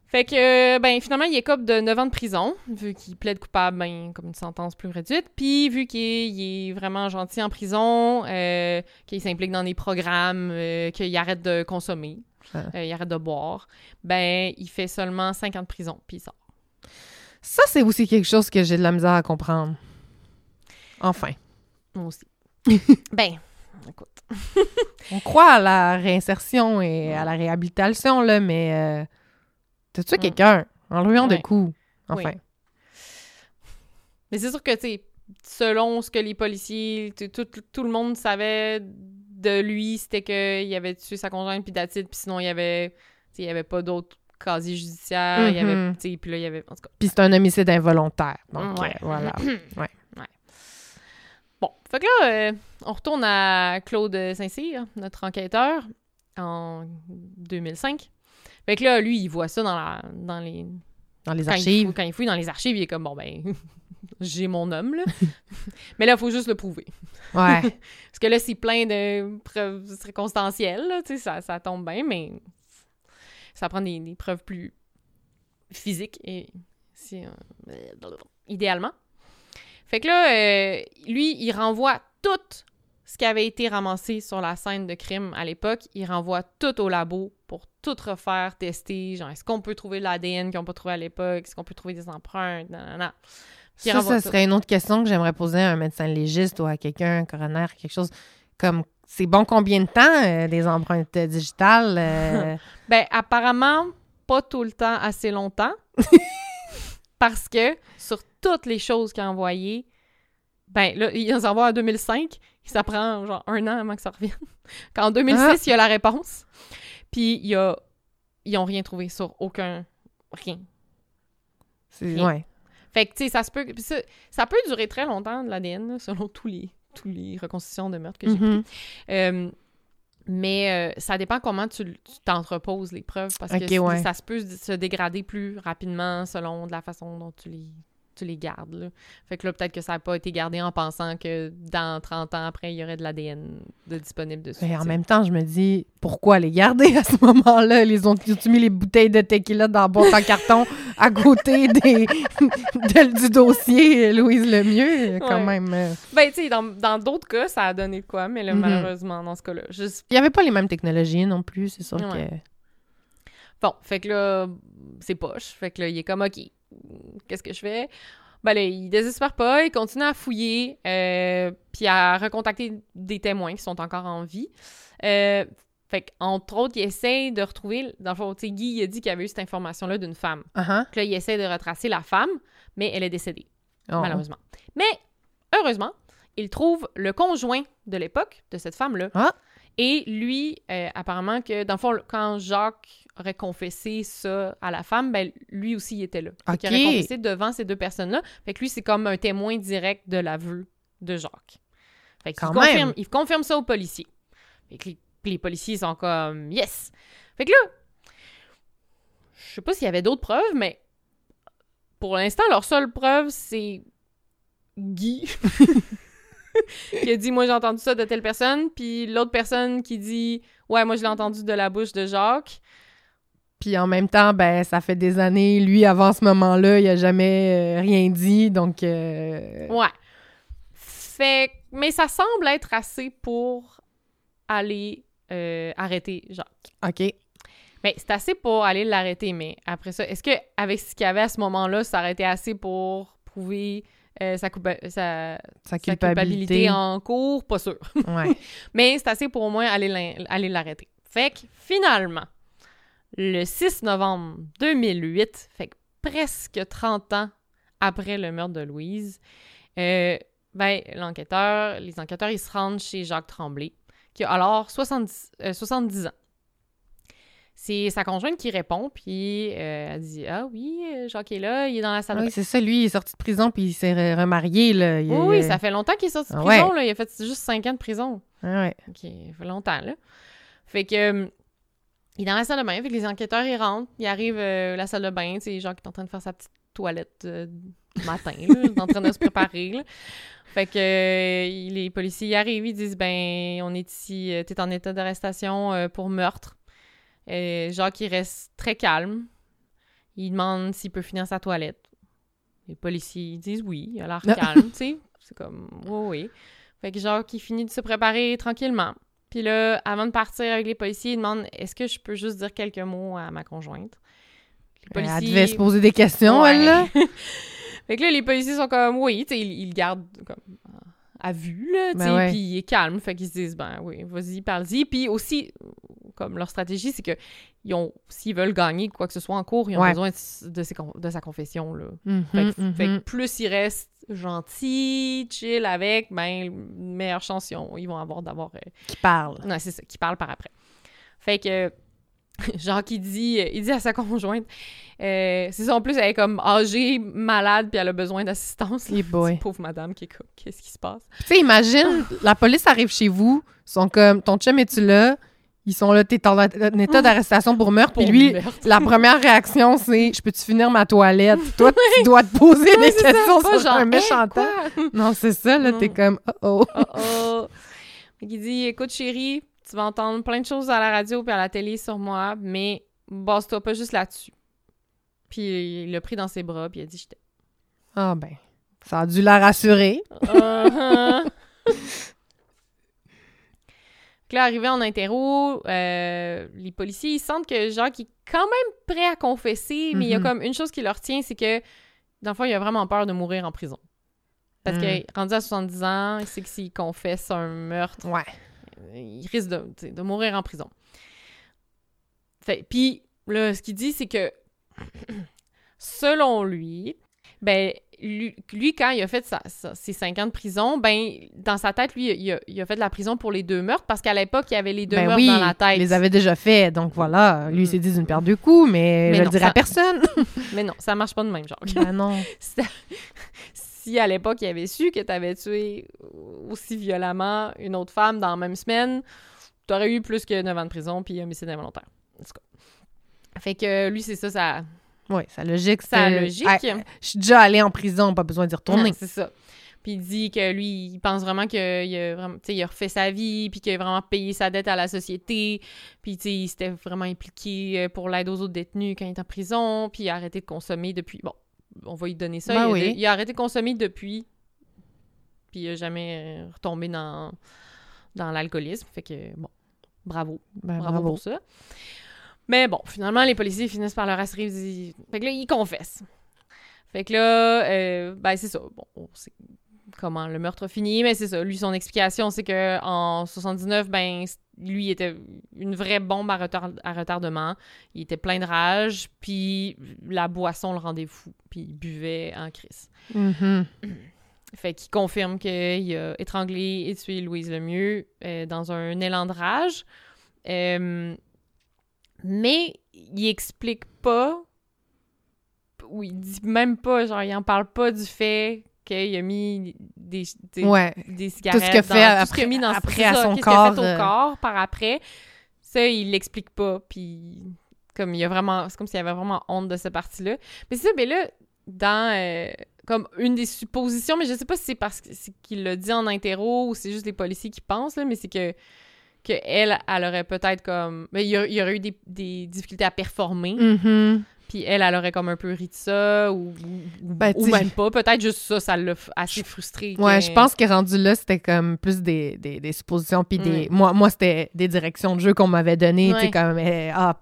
Fait que, ben, finalement, il écope de 9 ans de prison, vu qu'il plaide coupable, ben, comme une sentence plus réduite. Puis, vu qu'il est, est vraiment gentil en prison, euh, qu'il s'implique dans des programmes, euh, qu'il arrête de consommer. Euh, il arrête de boire, ben, il fait seulement 5 ans de prison, puis il sort. Ça, c'est aussi quelque chose que j'ai de la misère à comprendre. Enfin. Moi aussi. ben, écoute. On croit à la réinsertion et à la réhabilitation, là, mais euh, t'as tué Mm. quelqu'un? En le ruant de Ouais. coups. Enfin. Oui. Mais c'est sûr que, tu selon ce que les policiers, tout, tout le monde savait de lui, c'était qu'il avait tué sa conjointe, puis d'attitude, puis sinon, il y avait, il y avait pas d'autres casiers judiciaires, il y avait, Mhm. tu sais, puis là, il y avait, en tout cas. Puis c'est un homicide involontaire. Donc, Ouais. euh, voilà. Bon, fait que là, euh, on retourne à Claude Saint-Cyr, notre enquêteur, en 2005. Fait que là, lui, il voit ça dans, la, dans les, Dans les quand il, archives. fouille, quand il fouille dans les archives, il est comme, bon, ben, j'ai mon homme, là. Mais là, il faut juste le prouver. Ouais. Parce que là, c'est plein de preuves circonstancielles, là, tu sais, ça, ça tombe bien, mais ça prend des, des preuves plus physiques, et si, euh, idéalement. Fait que là, euh, lui, il renvoie tout ce qui avait été ramassé sur la scène de crime à l'époque, il renvoie tout au labo pour tout refaire, tester, genre, est-ce qu'on peut trouver de l'ADN qu'ils n'ont pas trouvé à l'époque, est-ce qu'on peut trouver des empreintes, nan, Ça, ça serait une autre question que j'aimerais poser à un médecin légiste ou à quelqu'un, un coroner, quelque chose comme c'est bon combien de temps euh, des empreintes digitales? euh? Ben, apparemment, pas tout le temps, assez longtemps. parce que sur toutes les choses qu'il a envoyées, ben là, il en envoie en 2005, ça prend genre un an avant que ça revienne. Qu'en 2006, Ah. il y a la réponse. Puis il y a... ils ont rien trouvé sur aucun... Rien. C'est- Rien. ouais. Fait que, tu sais, ça se peut... Ça, ça peut durer très longtemps, de l'ADN, selon tous les, tous les reconstitutions de meurtre que j'ai euh, mais euh, ça dépend comment tu t'entreposes les preuves parce que ouais. ça se peut se dégrader plus rapidement selon de la façon dont tu les, tu les gardes. là. Fait que là, peut-être que ça n'a pas été gardé en pensant que dans 30 ans après, il y aurait de l'ADN de disponible dessus. Mais en même temps, je me dis, pourquoi les garder à ce moment-là? Les ont, ils ont mis les bouteilles de tequila dans la boîte en carton à côté des, de- du dossier Louise Lemieux, quand Ouais. même. euh. Ben, tu sais, dans d'autres cas, ça a donné de quoi, mais là, Mhm. malheureusement, dans ce cas-là, juste... Il n'y avait pas les mêmes technologies non plus, c'est sûr Ouais. que... Bon, fait que là, c'est poche. Fait que là, il est comme, OK, qu'est-ce que je fais? Ben là, il désespère pas, il continue à fouiller, euh, puis à recontacter des témoins qui sont encore en vie. Euh, fait qu'entre autres, il essaie de retrouver... Dans le fond, tu sais, Guy, il a dit qu'il y avait eu cette information-là d'une femme. Uh-huh. Puis là, il essaie de retracer la femme, mais elle est décédée, Oh. malheureusement. Mais, heureusement, il trouve le conjoint de l'époque de cette femme-là. Ah. Et lui, euh, apparemment que, dans le fond, quand Jacques aurait confessé ça à la femme, ben lui aussi, il était là. Ok. aurait confessé devant ces deux personnes-là. Fait que lui, c'est comme un témoin direct de l'aveu de Jacques. Fait qu'il confirme, il confirme ça aux policiers. Fait que les, puis les policiers sont comme yes. Fait que là, je sais pas s'il y avait d'autres preuves, mais pour l'instant, leur seule preuve, c'est Guy qui a dit moi j'ai entendu ça de telle personne, puis l'autre personne qui dit ouais moi je l'ai entendu de la bouche de Jacques. Puis en même temps, ben ça fait des années, lui, avant ce moment-là, il a jamais euh, rien dit, donc... euh, Ouais. Fait mais ça semble être assez pour aller euh, arrêter Jacques. OK. Mais c'est assez pour aller l'arrêter, mais après ça, est-ce que avec ce qu'il y avait à ce moment-là, ça aurait été assez pour prouver euh, sa, coupa- sa, Sa sa culpabilité. en cours? Pas sûr. Ouais. Mais c'est assez pour au moins aller l'arrêter. Fait que finalement, le 6 novembre 2008, fait que presque 30 ans après le meurtre de Louise, euh, ben, l'enquêteur, les enquêteurs, ils se rendent chez Jacques Tremblay, qui a alors 70, euh, 70 ans. C'est sa conjointe qui répond, puis euh, elle dit Ah oui, Jacques est là, il est dans la salle Oui, c'est ça, lui, il est sorti de prison, puis il s'est re- remarié, là. Il- Oui, ça fait longtemps qu'il est sorti de Ah prison, ouais. là. Il a fait juste 5 ans de prison. Ah ouais. OK, ça fait longtemps, là. Fait que... euh, il est dans la salle de bain, fait que les enquêteurs, ils rentrent, ils arrivent euh, à la salle de bain, tu sais, Jacques est en train de faire sa petite toilette euh, matin, là, il est en train de se préparer, là. Fait que euh, les policiers y arrivent, ils disent, ben, on est ici, euh, t'es en état d'arrestation euh, pour meurtre. Et Jacques, il reste très calme. Il demande s'il peut finir sa toilette. Les policiers ils disent oui, il a l'air Ah. calme, tu sais. C'est comme, oui, oui. Fait que Jacques, il finit de se préparer tranquillement. Puis là, avant de partir avec les policiers, il demande est-ce que je peux juste dire quelques mots à ma conjointe? Les Ben, Elle devait se poser des questions, Ouais. elle, là. fait que là, les policiers sont comme oui, tu sais, ils, ils le gardent comme euh, à vue, là, tu sais, Ben ouais. puis il est calme. Fait qu'ils se disent ben oui, vas-y, parle-y. Puis aussi, comme leur stratégie, c'est que ils ont, s'ils veulent gagner quoi que ce soit en cours, ils ont Ouais. besoin de, de, ses con- de sa confession, là. Mhm, Fait que, fait que mhm. plus ils restent gentils, chill avec, ben, meilleure chance ils, ont- ils vont avoir d'avoir. euh, Qui parle. non, c'est ça, qui parle par après. Fait que, Jacques, il dit, il dit à sa conjointe, euh, c'est ça, en plus, elle est comme âgée, malade, puis elle a besoin d'assistance. boy. Pauvre madame, qui est comme, qu'est-ce qui se passe? Tu sais, imagine, la police arrive chez vous, ils sont comme, ton chum es-tu là? Ils sont là, t'es en en état d'arrestation pour meurtre, puis lui, meurtre. la première réaction, c'est, je peux-tu finir ma toilette? Toi, tu dois te poser des ça, questions pas sur genre, un Hey, méchant temps. Non, c'est ça, là, t'es comme, oh oh. Oh oh. Qu'il dit, écoute, chérie, tu vas entendre plein de choses à la radio puis à la télé sur moi, mais base-toi pas juste là-dessus. Puis il l'a pris dans ses bras, puis il a dit, je t'aime. Ah ben, ça a dû la rassurer. Uh-huh. Là, arrivé en interro, euh, les policiers, ils sentent que Jacques est quand même prêt à confesser, mais il y a Mhm. comme une chose qui le retient, c'est que, dans le fond, il a vraiment peur de mourir en prison. Parce Mm. que, rendu à 70 ans, il sait que s'il confesse un meurtre, Ouais. il risque de, mourir en prison. Fait, puis, là, ce qu'il dit, c'est que, selon lui, ben, lui, lui, quand il a fait sa- sa- ses cinq ans de prison, ben, dans sa tête, lui, il a, il a fait de la prison pour les deux meurtres, parce qu'à l'époque, il y avait les deux Ben meurtres oui, dans la tête. il les avait déjà fait, donc voilà. Lui, il s'est dit d'une paire de coups, mais, Mais je non, le dirai ça- à personne. Mais non, ça marche pas de même, genre. ben non. si, à l'époque, il avait su que tu avais tué aussi violemment une autre femme dans la même semaine, t'aurais eu plus que 9 ans de prison puis homicide involontaire. En tout cas. Fait que lui, c'est ça, ça, Oui, sa logique, logique. Ah, je suis déjà allée en prison, pas besoin d'y retourner. C'est ça. Puis il dit que lui, il pense vraiment qu'il a, vraiment, il a refait sa vie, puis qu'il a vraiment payé sa dette à la société, puis il s'était vraiment impliqué euh, pour l'aide aux autres détenus quand il était en prison, puis il a arrêté de consommer depuis... Bon, on va lui donner ça. Ben il, a, oui. il a arrêté de consommer depuis, puis il a jamais euh, retombé dans, dans l'alcoolisme. Fait que, bon, bravo. Ben, Bravo, bravo. pour ça. Mais bon, finalement, les policiers finissent par leur disent- Fait que là, ils confessent. Fait que là, euh, ben c'est ça. Bon, on sait comment le meurtre a fini, mais c'est ça. Lui, son explication, c'est que en 79, ben, lui, était une vraie bombe à, retard- à retardement. Il était plein de rage, puis la boisson le rendait fou, puis il buvait en crise. Mhm. Fait qu'il confirme qu'il a étranglé et tué Louise Lemieux euh, dans un élan de rage. Euh, mais il explique pas, ou il dit même pas, genre, il en parle pas du fait qu'il a mis des, des, Ouais. des cigarettes qu'il a dans- fait tout ce qu'il a mis dans après à ça, son fait au euh. corps par après. Ça, il l'explique pas, puis comme il y a vraiment... C'est comme s'il y avait vraiment honte de cette partie-là. Mais c'est ça, mais là, dans... euh, comme une des suppositions, mais je sais pas si c'est parce que- qu'il l'a dit en interro ou c'est juste les policiers qui pensent, là, mais c'est que que elle, aurait peut-être comme... Il y, aurait eu des, des difficultés à performer. Mhm. Puis elle, elle aurait comme un peu ri de ça, ou, Ben, ou même pas. Peut-être juste ça, ça l'a assez frustré. Ouais, je pense que rendu là, c'était comme plus des, des, des suppositions, puis des... Ouais. Moi, moi c'était des directions de jeu qu'on m'avait données, Ouais. comme... eh, ah,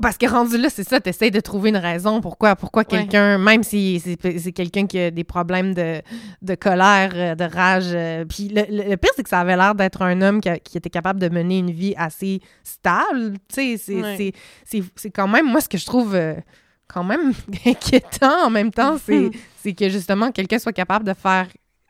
parce que rendu là, c'est ça, t'essayes de trouver une raison pourquoi, pourquoi quelqu'un, même si c'est quelqu'un qui a des problèmes de, de colère, euh, de rage, euh, puis le, le- le pire, c'est que ça avait l'air d'être un homme qui, a- qui était capable de mener une vie assez stable, tu sais, Ouais. c'est quand même, moi, ce que je trouve... euh, quand même inquiétant en même temps, c'est c'est que justement quelqu'un soit capable de faire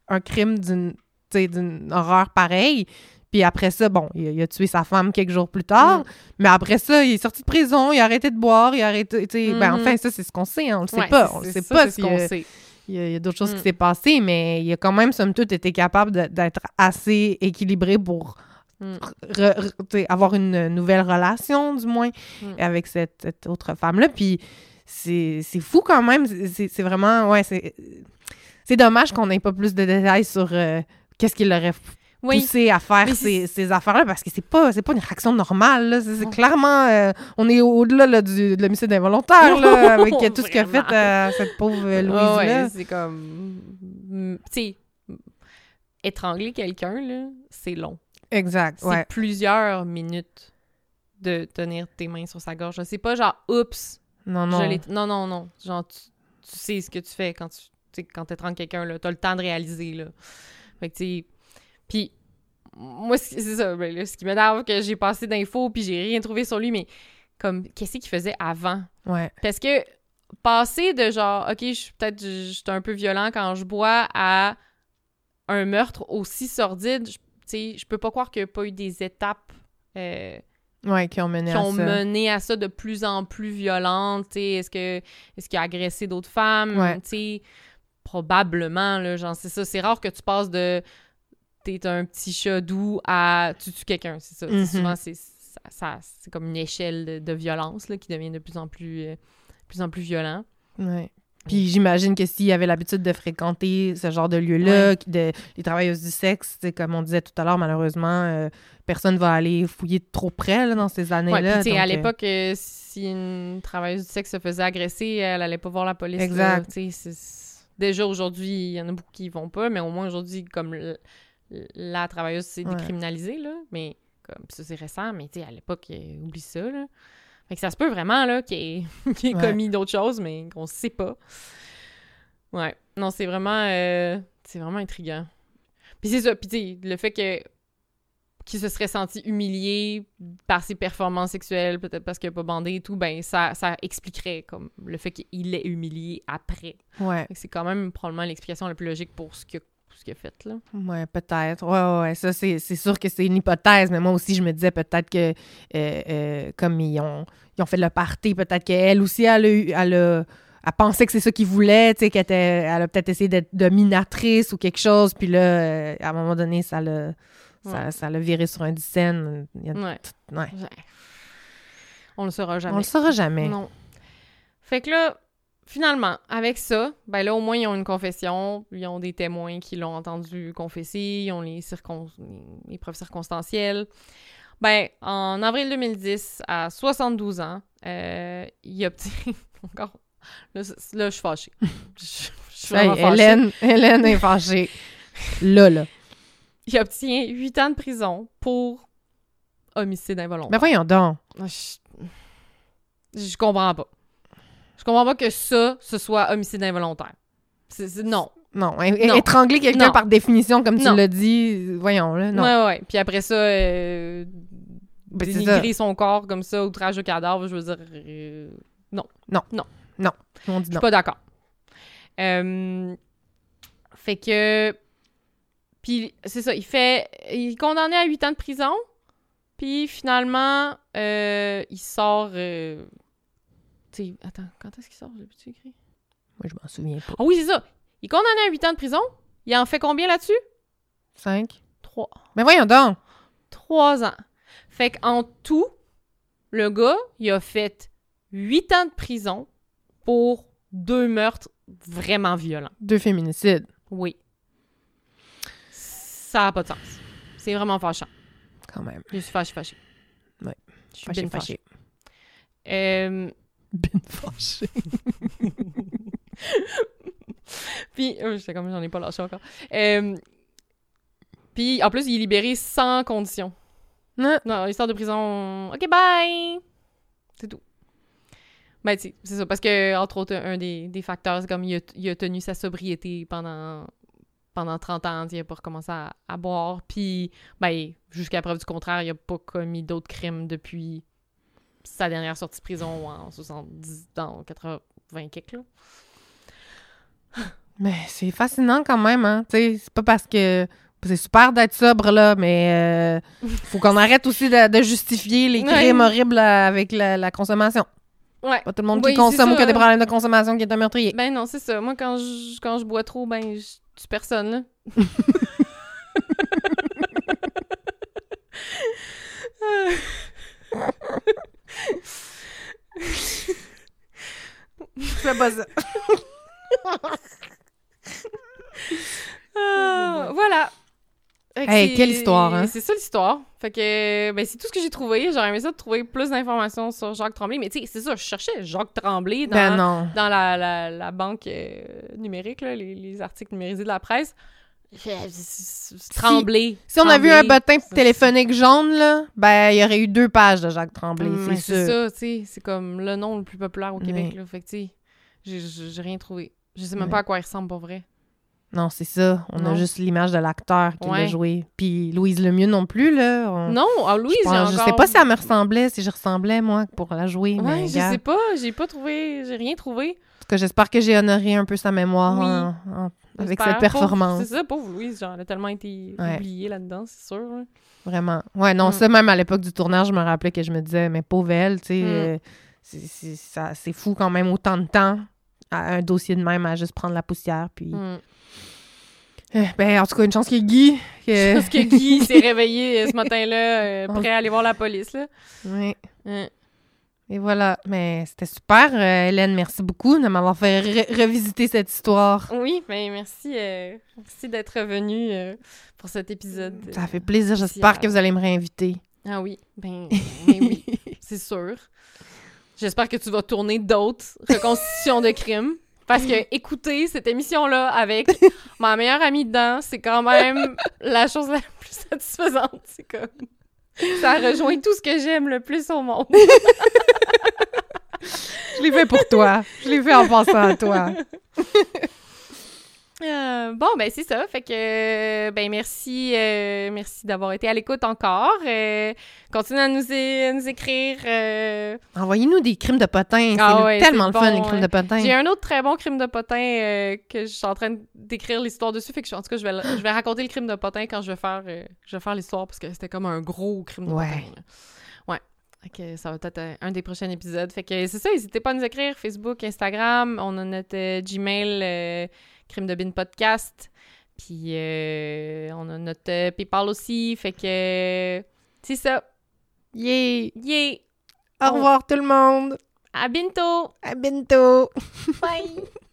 un crime d'une d'une horreur pareille. Puis après ça, bon, il a, il a tué sa femme quelques jours plus tard. Mm. Mais après ça, il est sorti de prison, il a arrêté de boire, il a arrêté. sais, Ben, Mhm. enfin, ça, c'est ce qu'on sait. hein, on le sait Ouais, pas. On le sait ça, pas. c'est ce qu'on a- sait. Il y a, il y a d'autres choses Mm. qui s'est passé, mais il a quand même, somme toute, été capable de- d'être assez équilibré pour Mm. re- re- avoir une nouvelle relation, du moins, Mm. avec cette, cette autre femme-là. Puis c'est fou quand même. C'est- vraiment. Ouais, c'est. C'est dommage qu'on n'ait pas plus de détails sur euh, qu'est-ce qui l'aurait Oui, poussé à faire ces, ces affaires-là parce que c'est pas c'est pas une réaction normale c'est clairement euh, on est au-delà là, du, de l'homicide involontaire là, avec euh, tout ce qu'a fait euh, cette pauvre Louise ouais, c'est comme... mm, Tu sais, étrangler quelqu'un, là, c'est long. exact C'est ouais plusieurs minutes de tenir tes mains sur sa gorge. C'est pas genre, oups, non je non l'ai... Non, non, non. Genre, tu, tu sais ce que tu fais quand tu... Quand t'étrangles quelqu'un, là, t'as le temps de réaliser, là. Fait que, tu. Puis, moi, c'est ça, ben là, ce qui m'énerve, que j'ai passé d'infos, puis j'ai rien trouvé sur lui, mais comme, qu'est-ce qu'il faisait avant? ouais Parce que passer de genre, OK, je suis peut-être je un peu violent quand je bois à un meurtre aussi sordide, je- tu sais, je peux pas croire qu'il n'y a pas eu des étapes euh, ouais qui ont mené qui à ont ça mené à ça de plus en plus sais. Est-ce que est-ce qu'il a agressé d'autres femmes? Ouais. Probablement, là, genre, c'est ça. C'est rare que tu passes de t'es un petit chat doux à tu tues quelqu'un, c'est ça. Souvent, c'est ça, ça- c'est comme une échelle de, de violence là, qui devient de plus en plus, euh, plus en plus violent. Ouais. Puis j'imagine que s'il avait l'habitude de fréquenter ce genre de lieu-là, de, les travailleuses du sexe, comme on disait tout à l'heure, malheureusement, euh, personne va aller fouiller trop près là, dans ces Ouais, années-là. sais, à euh, l'époque, euh, si une travailleuse du sexe se faisait agresser, elle allait pas voir la police. Exact. C'est- c'est- Déjà aujourd'hui, il y en a beaucoup qui y vont pas, mais au moins aujourd'hui, comme la travailleuse s'est Ouais. décriminalisée, là, mais comme ça c'est récent, mais à l'époque, euh, oublie ça, là. Fait que ça se peut vraiment, là, qu'il ait, qu'il ait Ouais. commis d'autres choses, mais qu'on sait pas. Ouais. Non, c'est vraiment... euh, c'est vraiment intriguant. Puis c'est ça, puis tu sais, le fait que qu'il se serait senti humilié par ses performances sexuelles, peut-être parce qu'il a pas bandé et tout, ben ça, ça expliquerait comme le fait qu'il l'ait humilié après. Ouais, C'est quand même probablement l'explication la plus logique pour ce qu'il a, ce qu'il a fait, là. ouais, peut-être. Ouais, ouais. Ça, c'est c'est sûr que c'est une hypothèse, mais moi aussi, je me disais peut-être que, euh, euh, comme ils ont, ils ont fait le party, peut-être qu'elle aussi, elle a, eu- elle a, elle pensait que c'est ça qu'ils voulaient, tu sais, qu'elle était- elle a peut-être essayé d'être dominatrice ou quelque chose, puis là, euh, à un moment donné, ça l'a, ça, Ouais. ça l'a viré sur un dixaine. Ouais. Ouais. On le saura jamais. On le saura jamais. Non. Fait que là, finalement, avec ça, ben là, au moins, ils ont une confession, ils ont des témoins qui l'ont entendu confesser, ils ont les, circon... les preuves circonstancielles. Ben, en avril 2010, à 72 ans, euh, il obtient... Encore... Là, je suis fâchée. Je je suis Hey, fâchée. Hélène, Hélène est fâchée. là, là. Il obtient 8 ans de prison pour homicide involontaire. Mais voyons donc. Je... je comprends pas. Je comprends pas que ça, ce soit homicide involontaire. Non. Non, Non. étrangler quelqu'un Non. par définition, comme Non. tu l'as dit, voyons, là, non. Ouais, ouais. Puis après ça, euh, Ben, dénigrer son corps comme ça, outrage au cadavre, je veux dire... euh, On dit Je suis non. pas d'accord. Euh, fait que... Puis c'est ça, il fait... Il est condamné à 8 ans de prison, puis finalement, euh, il sort... euh, tu sais, attends, quand est-ce qu'il sort? J'ai plus écrit? Moi, je m'en souviens pas. Ah oui, c'est ça. Il est condamné à 8 ans de prison. Il en fait combien là-dessus? 5. 3. Mais voyons donc. 3 ans. Fait qu'en tout, le gars, il a fait 8 ans de prison pour deux meurtres vraiment violents. Deux féminicides. Oui. Ça n'a pas de sens. C'est vraiment fâchant. Quand même. Je suis fâchée, fâchée. Ouais. Je suis Fâché, bien fâché. fâchée. Euh, Bien fâché. Puis, euh, j'étais comme, j'en ai pas lâché encore. Euh, puis, en plus, il est libéré sans condition. Non. Non, l'histoire de prison. OK, bye! C'est tout. Ben, c'est ça. Parce que, entre autres, un des, des facteurs, c'est comme il a, il a tenu sa sobriété pendant, pendant 30 ans. Il a pas recommencé à, à boire. Puis, ben, jusqu'à preuve du contraire, il a pas commis d'autres crimes depuis sa dernière sortie de prison en 70, dans 80 quelques, là. Mais c'est fascinant quand même, hein. Tu c'est pas parce que. C'est super d'être sobre, là, mais euh, faut qu'on arrête aussi de, de justifier les Ouais. crimes horribles euh, avec la, la consommation. Ouais. Pas tout le monde qui consomme ou qui a des problèmes de consommation qui est un meurtrier. Ben non, c'est ça. Moi, quand je, quand je bois trop, ben, je tue personne, là. fais pas ça. Ah, voilà. Hey, c'est- quelle histoire, hein? C'est ça l'histoire. Fait que, ben, c'est tout ce que j'ai trouvé. J'aurais aimé ça de trouver plus d'informations sur Jacques Tremblay. Mais tu sais, c'est ça, je cherchais Jacques Tremblay dans, Ben non. dans la, la, la banque euh, numérique, là, les, les articles numérisés de la presse. Tremblay. Si on a vu un bottin Ça, téléphonique jaune, là, ben, il y aurait eu deux pages de Jacques Tremblay, Hum, c'est c'est sûr. ça, tu sais. C'est comme le nom le plus populaire au Québec, là. Fait que, tu sais, j'ai- rien trouvé. Je sais même Ouais. pas à quoi il ressemble pour vrai. Non, c'est ça. On a juste l'image de l'acteur qui l'a joué. Puis Louise Lemieux non plus, là. on- Non, ah, Louise, je, pense- je encore... sais pas si elle me ressemblait, si je ressemblais, moi, pour la jouer. Ouais, mais je sais pas. J'ai pas trouvé... J'ai rien trouvé. en tout cas, j'espère que j'ai honoré un peu sa mémoire Oui. en- en- avec cette performance. Pauvre- C'est ça, pauvre Louise, genre, elle a tellement été Ouais. oubliée là-dedans, c'est sûr. Vraiment. Ouais, non, Mm. ça, même à l'époque du tournage, je me rappelais que je me disais, mais pauvre elle, tu sais, Mm. euh, c'est- fou quand même autant de temps à un dossier de même à juste prendre la poussière. Puis, Mm. Euh, ben, en tout cas, une chance ait Guy. que- Parce que Guy s'est réveillé euh, ce matin-là, euh, prêt à aller voir la police, là. Hein. Et voilà. Mais c'était super, euh, Hélène. Merci beaucoup de m'avoir fait re- revisiter cette histoire. Oui, mais merci, euh, merci d'être revenu euh, pour cet épisode. Ça fait plaisir. J'espère que vous allez me réinviter. Ah oui, ben, ben oui, c'est sûr. J'espère que tu vas tourner d'autres reconstitutions de crimes. Parce que écouter cette émission-là avec ma meilleure amie dedans, c'est quand même la chose la plus satisfaisante. C'est comme. Ça rejoint tout ce que j'aime le plus au monde. Je l'ai fait pour toi. Je l'ai fait en pensant à toi. Euh, bon, ben c'est ça. Fait que, euh, ben merci, euh, merci d'avoir été à l'écoute encore. Continuez à nous, à nous écrire. Envoyez-nous des crimes de potins. Ah c'est ouais, tellement le fun, les crimes de potins. J'ai un autre très bon crime de potin que je suis en train d'écrire l'histoire dessus. Fait que en tout cas, je vais, je vais raconter le crime de potin quand je vais faire, je vais faire l'histoire parce que c'était comme un gros crime de Ouais. potin. là. Ouais. Ça va être un, un des prochains épisodes. Fait que c'est ça, n'hésitez pas à nous écrire Facebook, Instagram. On a notre Gmail, crime de bin podcast. Puis euh, on a notre euh, PayPal aussi. Fait que c'est ça. Yay! Yeah! Au revoir tout le monde! À bientôt! À bientôt! Bye!